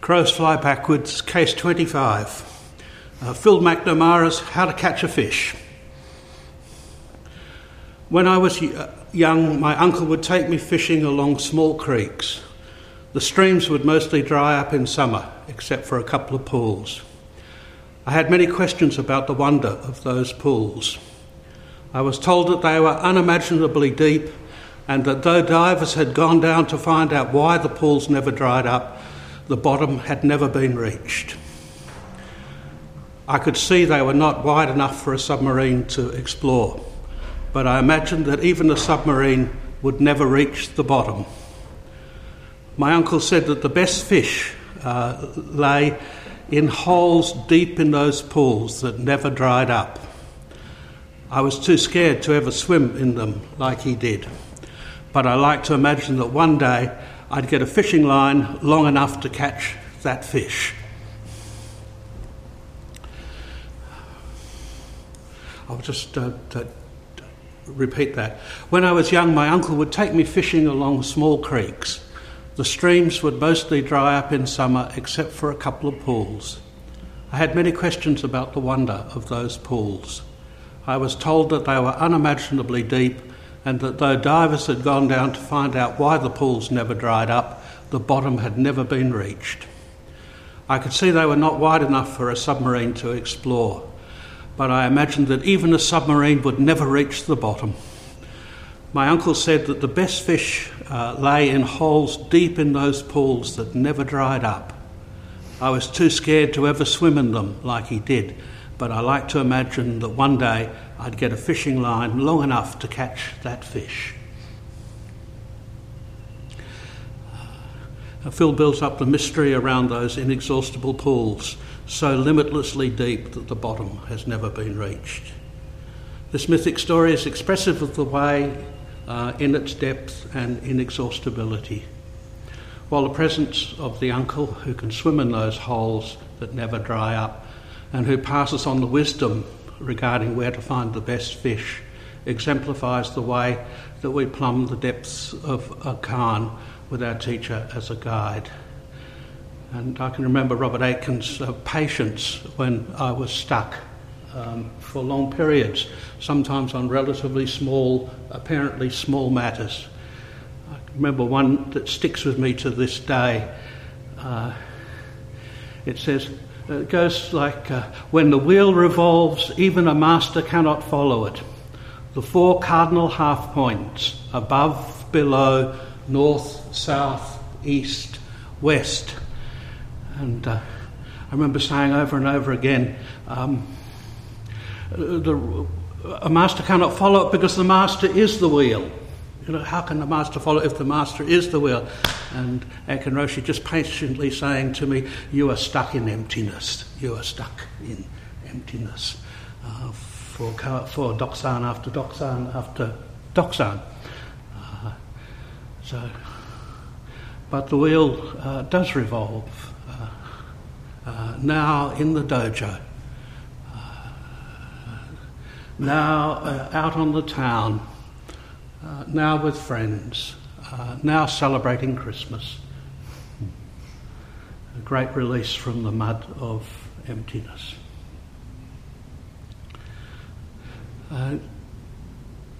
Crows Fly Backwards, case 25. Uh, Phil McNamara's How to Catch a Fish. When I was uh, young, my uncle would take me fishing along small creeks. The streams would mostly dry up in summer, except for a couple of pools. I had many questions about the wonder of those pools. I was told that they were unimaginably deep and that though divers had gone down to find out why the pools never dried up, the bottom had never been reached. I could see they were not wide enough for a submarine to explore, but I imagined that even a submarine would never reach the bottom. My uncle said that the best fish uh, lay in holes deep in those pools that never dried up. I was too scared to ever swim in them like he did, but I like to imagine that one day I'd get a fishing line long enough to catch that fish. I'll just uh, repeat that. When I was young, my uncle would take me fishing along small creeks. The streams would mostly dry up in summer except for a couple of pools. I had many questions about the wonder of those pools. I was told that they were unimaginably deep and that though divers had gone down to find out why the pools never dried up, the bottom had never been reached. I could see they were not wide enough for a submarine to explore, but I imagined that even a submarine would never reach the bottom. My uncle said that the best fish uh, lay in holes deep in those pools that never dried up. I was too scared to ever swim in them like he did, but I like to imagine that one day I'd get a fishing line long enough to catch that fish. Uh, Phil builds up the mystery around those inexhaustible pools, so limitlessly deep that the bottom has never been reached. This mythic story is expressive of the way uh, in its depth and inexhaustibility. While the presence of the uncle who can swim in those holes that never dry up and who passes on the wisdom regarding where to find the best fish exemplifies the way that we plumb the depths of a koan with our teacher as a guide. And I can remember Robert Aitken's uh, patience when I was stuck um, for long periods, sometimes on relatively small, apparently small matters. I remember one that sticks with me to this day. Uh, it says, it goes like uh, when the wheel revolves, even a master cannot follow it. The four cardinal half points above, below, north, south, east, west. And uh, I remember saying over and over again, um, the, a master cannot follow it because the master is the wheel. How can the master follow if the master is the wheel? And Aitken Roshi just patiently saying to me, You are stuck in emptiness. You are stuck in emptiness. Uh, for, for Doksan after Doksan after Doksan. Uh, so, but the wheel uh, does revolve. Uh, uh, now in the dojo. Uh, now out on the town uh, now with friends, uh, now celebrating Christmas. A great release from the mud of emptiness. Uh,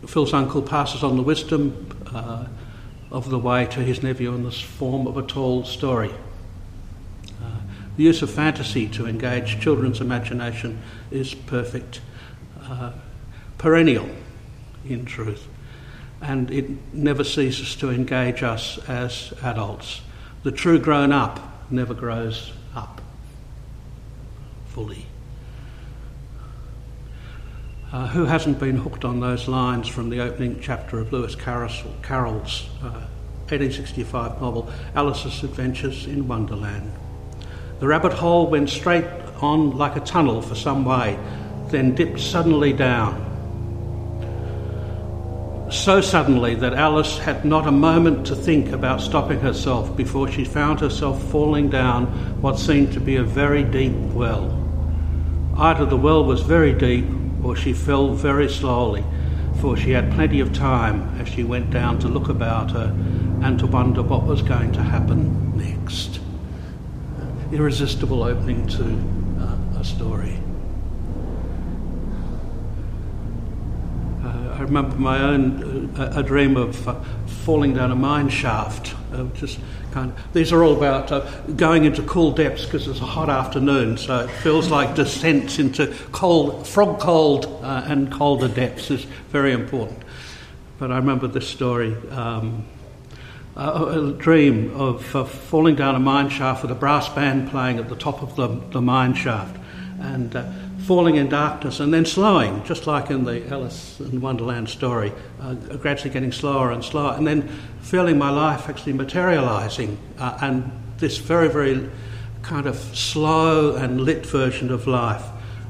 Phil's uncle passes on the wisdom uh, of the way to his nephew in the form of a tall story. Uh, the use of fantasy to engage children's imagination is perfect, uh, perennial in truth and it never ceases to engage us as adults. The true grown up never grows up fully. Uh, who hasn't been hooked on those lines from the opening chapter of Lewis Carroll's uh, 1865 novel Alice's Adventures in Wonderland? The rabbit hole went straight on like a tunnel for some way, then dipped suddenly down so suddenly that Alice had not a moment to think about stopping herself before she found herself falling down what seemed to be a very deep well. Either the well was very deep or she fell very slowly, for she had plenty of time as she went down to look about her and to wonder what was going to happen next. irresistible opening to uh, a story. Uh, I remember my own uh, a dream of uh, falling down a mine shaft. Uh, just kind of, these are all about uh, going into cool depths because it's a hot afternoon, so it feels like descents into cold, frog cold and colder depths is very important. But I remember this story. Um, a, dream of uh, falling down a mine shaft with a brass band playing at the top of the, the mine shaft and uh, falling in darkness and then slowing, just like in the Alice in Wonderland story, uh, gradually getting slower and slower, and then feeling my life actually materializing uh, and this very, very kind of slow and lit version of life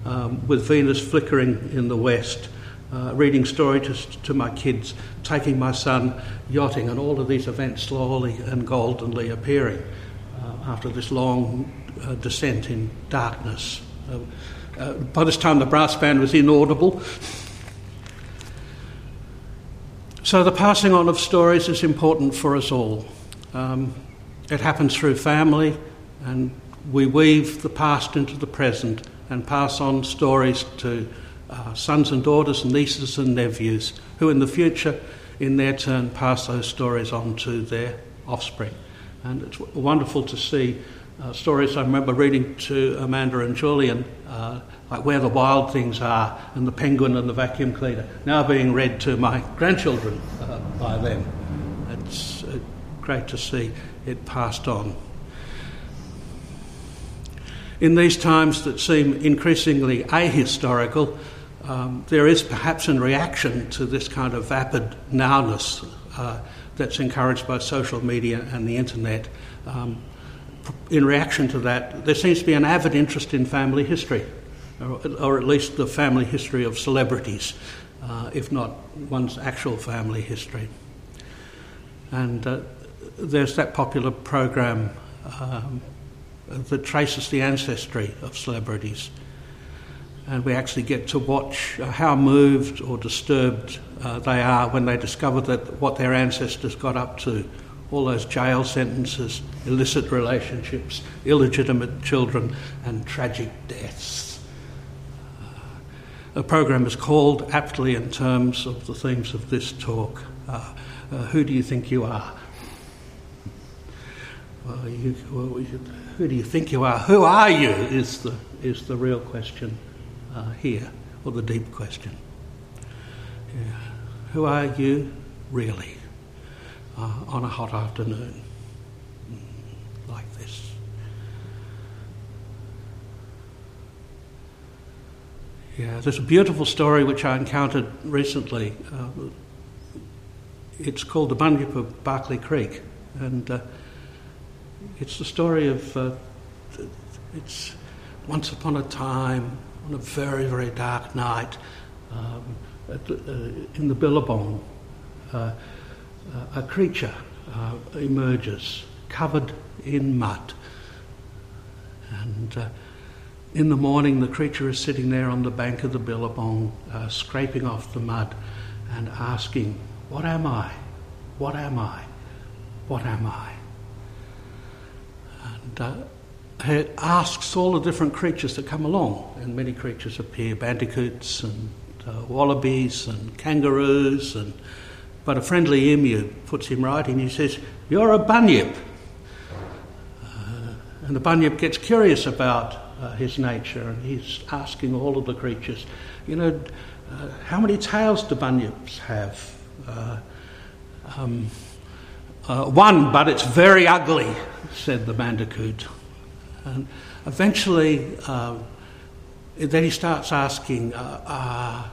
um, with Venus flickering in the west uh, reading stories to, to, my kids, taking my son yachting, and all of these events slowly and goldenly appearing uh, after this long uh, descent in darkness. Uh, by this time, the brass band was inaudible. So, the passing on of stories is important for us all. Um, it happens through family, and we weave the past into the present and pass on stories to uh, sons and daughters, nieces and nephews, who in the future, in their turn, pass those stories on to their offspring. And it's w- wonderful to see uh, stories I remember reading to Amanda and Julian, uh, like Where the Wild Things Are and The Penguin and the Vacuum Cleaner, now being read to my grandchildren uh, by them. It's uh, great to see it passed on. In these times that seem increasingly ahistorical, um, there is perhaps in reaction to this kind of vapid nowness uh, that's encouraged by social media and the internet. Um, in reaction to that, there seems to be an avid interest in family history, or, or at least the family history of celebrities, uh, if not one's actual family history. And uh, there's that popular program um, that traces the ancestry of celebrities and we actually get to watch how moved or disturbed uh, they are when they discover that what their ancestors got up to all those jail sentences, illicit relationships, illegitimate children, and tragic deaths. Uh, the program is called, aptly in terms of the themes of this talk, uh, uh, Who Do You Think You Are? Well, you, well, who do you think you are? Who are you? Is the, is the real question uh, here, or the deep question. Yeah. Who are you really uh, on a hot afternoon mm, like this? Yeah, there's a beautiful story which I encountered recently. Uh, it's called The Bunyip of Berkeley Creek, and uh, it's the story of uh, it's once upon a time on a very, very dark night um, at, uh, in the Billabong, uh, a creature uh, emerges covered in mud. And uh, in the morning, the creature is sitting there on the bank of the Billabong, uh, scraping off the mud and asking, What am I? What am I? What am I? And it asks all the different creatures that come along, and many creatures appear bandicoots and uh, wallabies and kangaroos, and but a friendly emu puts him right and he says, You're a bunyip. Uh, and the bunyip gets curious about uh, his nature and he's asking all of the creatures, You know, uh, how many tails do bunyips have? Uh, um, uh, one, but it's very ugly, said the bandicoot. And eventually, uh, then he starts asking, are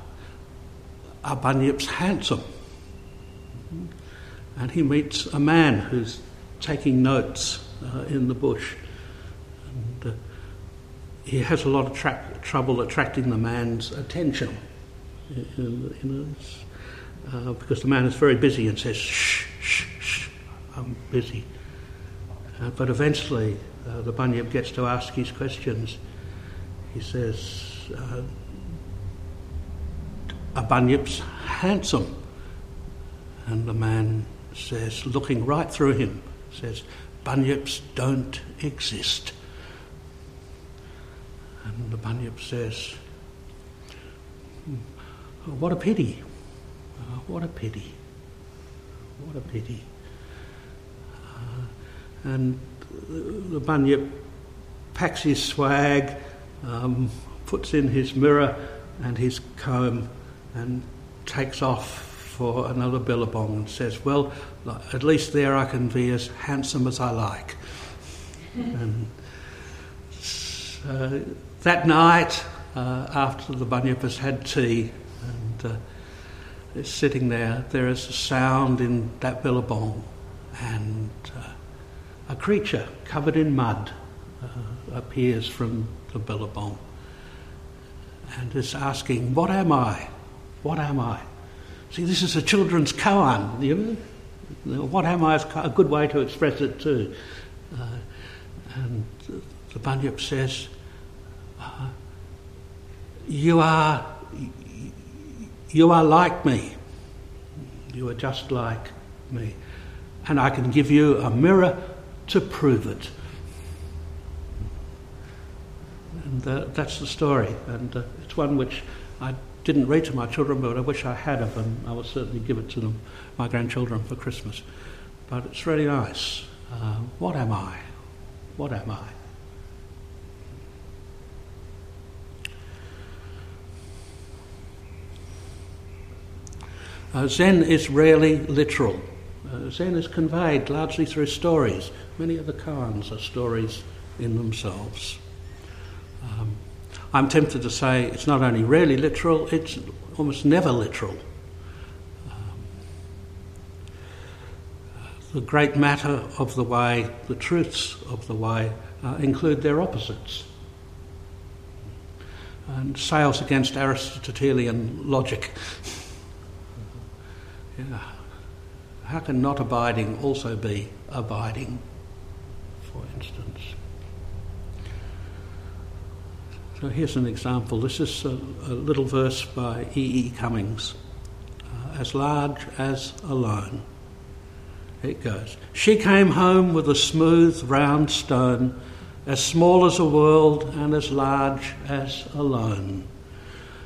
bunyips handsome? And he meets a man who's taking notes uh, in the bush. And uh, he has a lot of tra- trouble attracting the man's attention. You know, uh, because the man is very busy and says, shh, shh, shh, I'm busy. Uh, but eventually, uh, the Bunyip gets to ask his questions. He says, uh, A Bunyip's handsome. And the man says, looking right through him, says, Bunyips don't exist. And the Bunyip says, What a pity. Uh, what a pity. What a pity. Uh, and the Bunyip packs his swag, um, puts in his mirror and his comb, and takes off for another billabong and says, Well, at least there I can be as handsome as I like. and so that night, uh, after the Bunyip has had tea and uh, is sitting there, there is a sound in that billabong, and uh, a creature covered in mud uh, appears from the billabong and is asking, What am I? What am I? See, this is a children's koan, you know? What am I is a good way to express it too. Uh, and the Bunyip says, uh, You are you are like me. You are just like me. And I can give you a mirror to prove it. And uh, that's the story. And uh, it's one which I didn't read to my children, but I wish I had of them. I will certainly give it to them, my grandchildren, for Christmas. But it's really nice. Uh, what am I? What am I? Uh, Zen is rarely literal. Uh, Zen is conveyed largely through stories. Many of the koans are stories in themselves. Um, I'm tempted to say it's not only rarely literal, it's almost never literal. Um, the great matter of the way, the truths of the way, uh, include their opposites. And sails against Aristotelian logic. Yeah. How can not abiding also be abiding, for instance? So here's an example. This is a, a little verse by E. E. Cummings. Uh, as large as alone. It goes. She came home with a smooth, round stone, as small as a world and as large as a alone.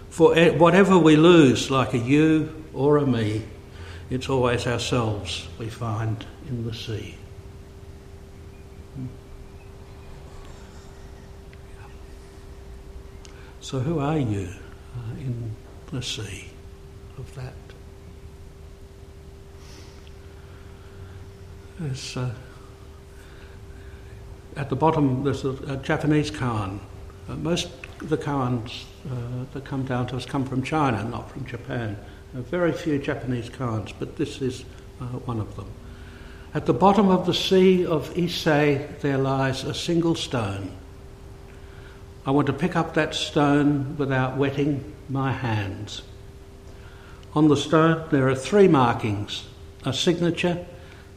For whatever we lose, like a you or a me, it's always ourselves we find in the sea. So, who are you uh, in the sea of that? Uh, at the bottom, there's a, a Japanese koan. Uh, most of the koans uh, that come down to us come from China, not from Japan. Very few Japanese koans, but this is uh, one of them. At the bottom of the sea of Ise there lies a single stone. I want to pick up that stone without wetting my hands. On the stone there are three markings a signature,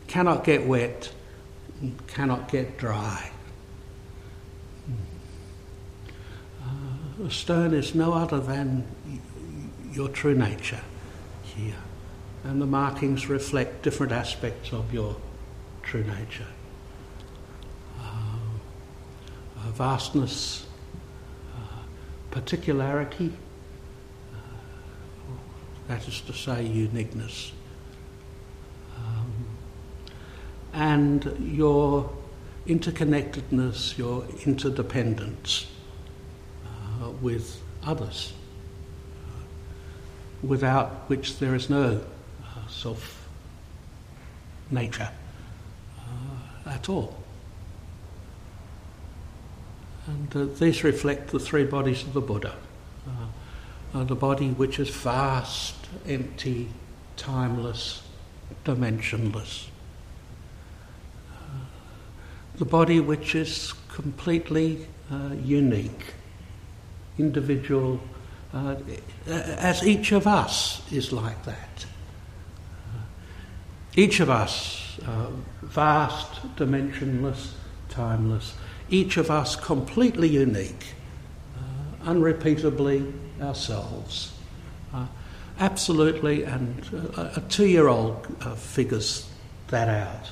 cannot get wet, cannot get dry. Uh, a stone is no other than your true nature here. And the markings reflect different aspects of your true nature. Uh, vastness, particularity, uh, that is to say, uniqueness. Um, and your interconnectedness, your interdependence uh, with others without which there is no uh, self nature uh, at all. And uh, these reflect the three bodies of the Buddha uh, uh, the body which is vast, empty, timeless, dimensionless. Uh, the body which is completely unique, individual, uh, as each of us is like that. Uh, each of us, uh, vast, dimensionless, timeless, each of us completely unique, uh, unrepeatably ourselves. Uh, absolutely, and a two year old figures that out.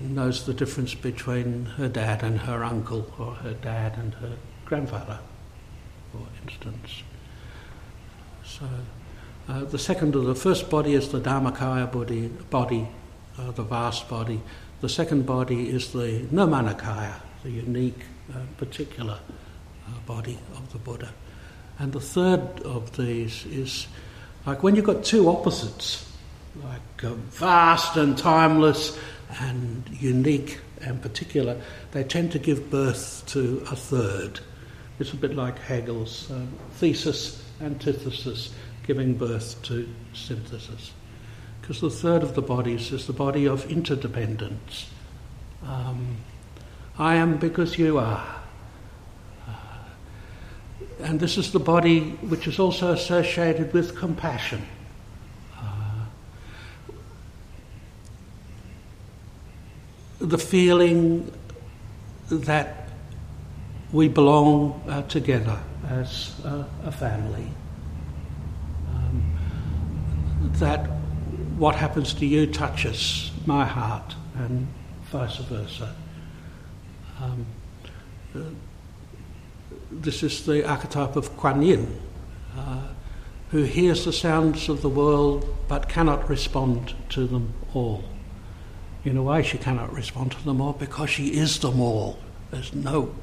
knows the difference between her dad and her uncle, or her dad and her grandfather, for instance. So, uh, the second or the first body is the Dharmakaya body, body uh, the vast body. The second body is the Nirmanakaya, the unique, uh, particular uh, body of the Buddha. And the third of these is like when you've got two opposites, like uh, vast and timeless and unique and particular, they tend to give birth to a third. It's a bit like Hegel's um, thesis, antithesis, giving birth to synthesis. Because the third of the bodies is the body of interdependence. Um, I am because you are. Uh, and this is the body which is also associated with compassion. the feeling that we belong uh, together as uh, a family. Um, that what happens to you touches my heart and vice versa. Um, this is the archetype of Kuan Yin, uh, who hears the sounds of the world but cannot respond to them all in a way, she cannot respond to them all because she is them all. There's no.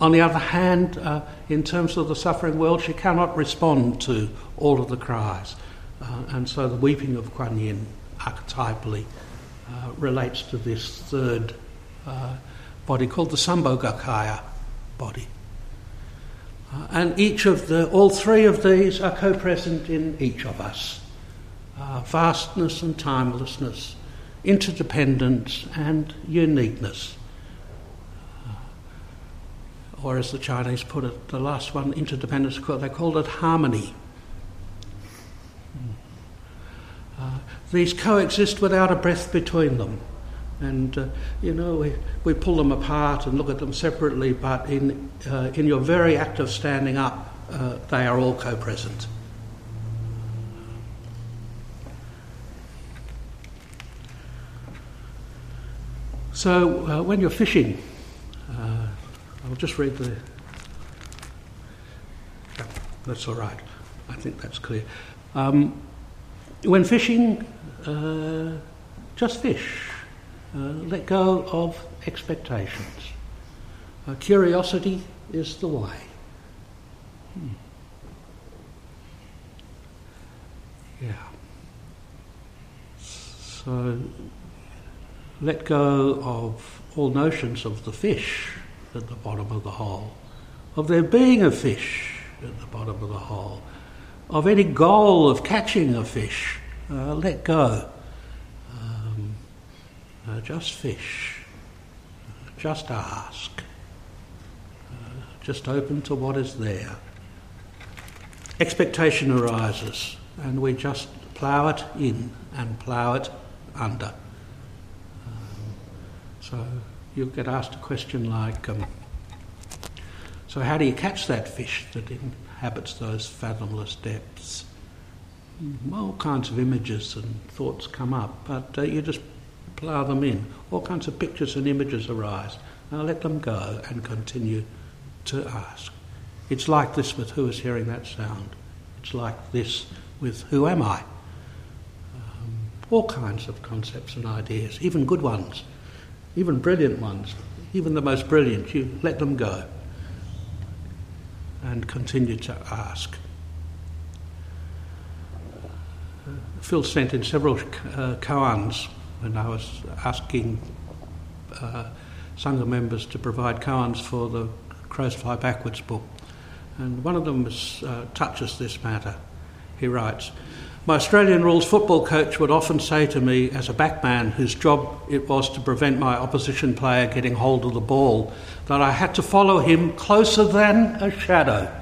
On the other hand, uh, in terms of the suffering world, she cannot respond to all of the cries. Uh, and so the weeping of Kuan Yin archetypally uh, relates to this third uh, body called the Sambhogakaya body. Uh, and each of the, all three of these are co present in each of us uh, vastness and timelessness interdependence and uniqueness. Uh, or as the Chinese put it, the last one, interdependence, they called it harmony. These coexist without a breath between them. And, uh, you know, we, we pull them apart and look at them separately, but in, uh, in your very act of standing up, uh, they are all co present. So uh, when you're fishing, uh, I'll just read the. That's all right. I think that's clear. Um, when fishing, uh, just fish. Uh, let go of expectations. Uh, curiosity is the way. Hmm. Yeah. So let go of all notions of the fish at the bottom of the hole, of there being a fish at the bottom of the hole, of any goal of catching a fish. Uh, let go. Um, uh, just fish. Just ask. Uh, just open to what is there. Expectation arises, and we just plough it in and plough it under. So you'll get asked a question like, um, so how do you catch that fish that inhabits those fathomless depths? All kinds of images and thoughts come up, but uh, you just plough them in. All kinds of pictures and images arise. Now let them go and continue to ask. It's like this with who is hearing that sound. It's like this with who am I? Um, all kinds of concepts and ideas, even good ones even brilliant ones, even the most brilliant, you let them go and continue to ask. Phil sent in several uh, koans when I was asking uh, Sangha members to provide koans for the Crows Fly Backwards book. And one of them was, uh, touches this matter. He writes, my Australian rules football coach would often say to me, as a backman whose job it was to prevent my opposition player getting hold of the ball, that I had to follow him closer than a shadow.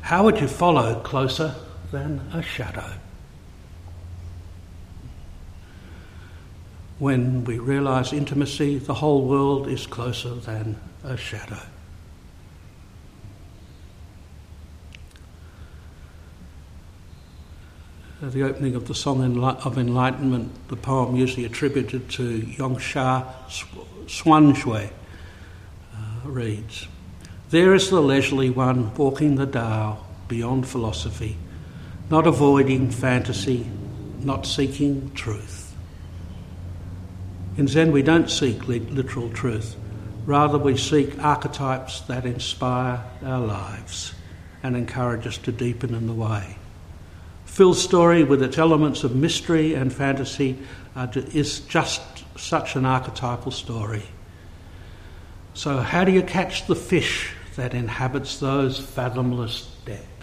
How would you follow closer than a shadow? When we realise intimacy, the whole world is closer than a shadow. The opening of the Song of Enlightenment, the poem usually attributed to Yongjia Xuanjue, uh, reads There is the leisurely one walking the Tao beyond philosophy, not avoiding fantasy, not seeking truth. In Zen, we don't seek literal truth, rather, we seek archetypes that inspire our lives and encourage us to deepen in the way. Phil's story, with its elements of mystery and fantasy, uh, is just such an archetypal story. So, how do you catch the fish that inhabits those fathomless depths?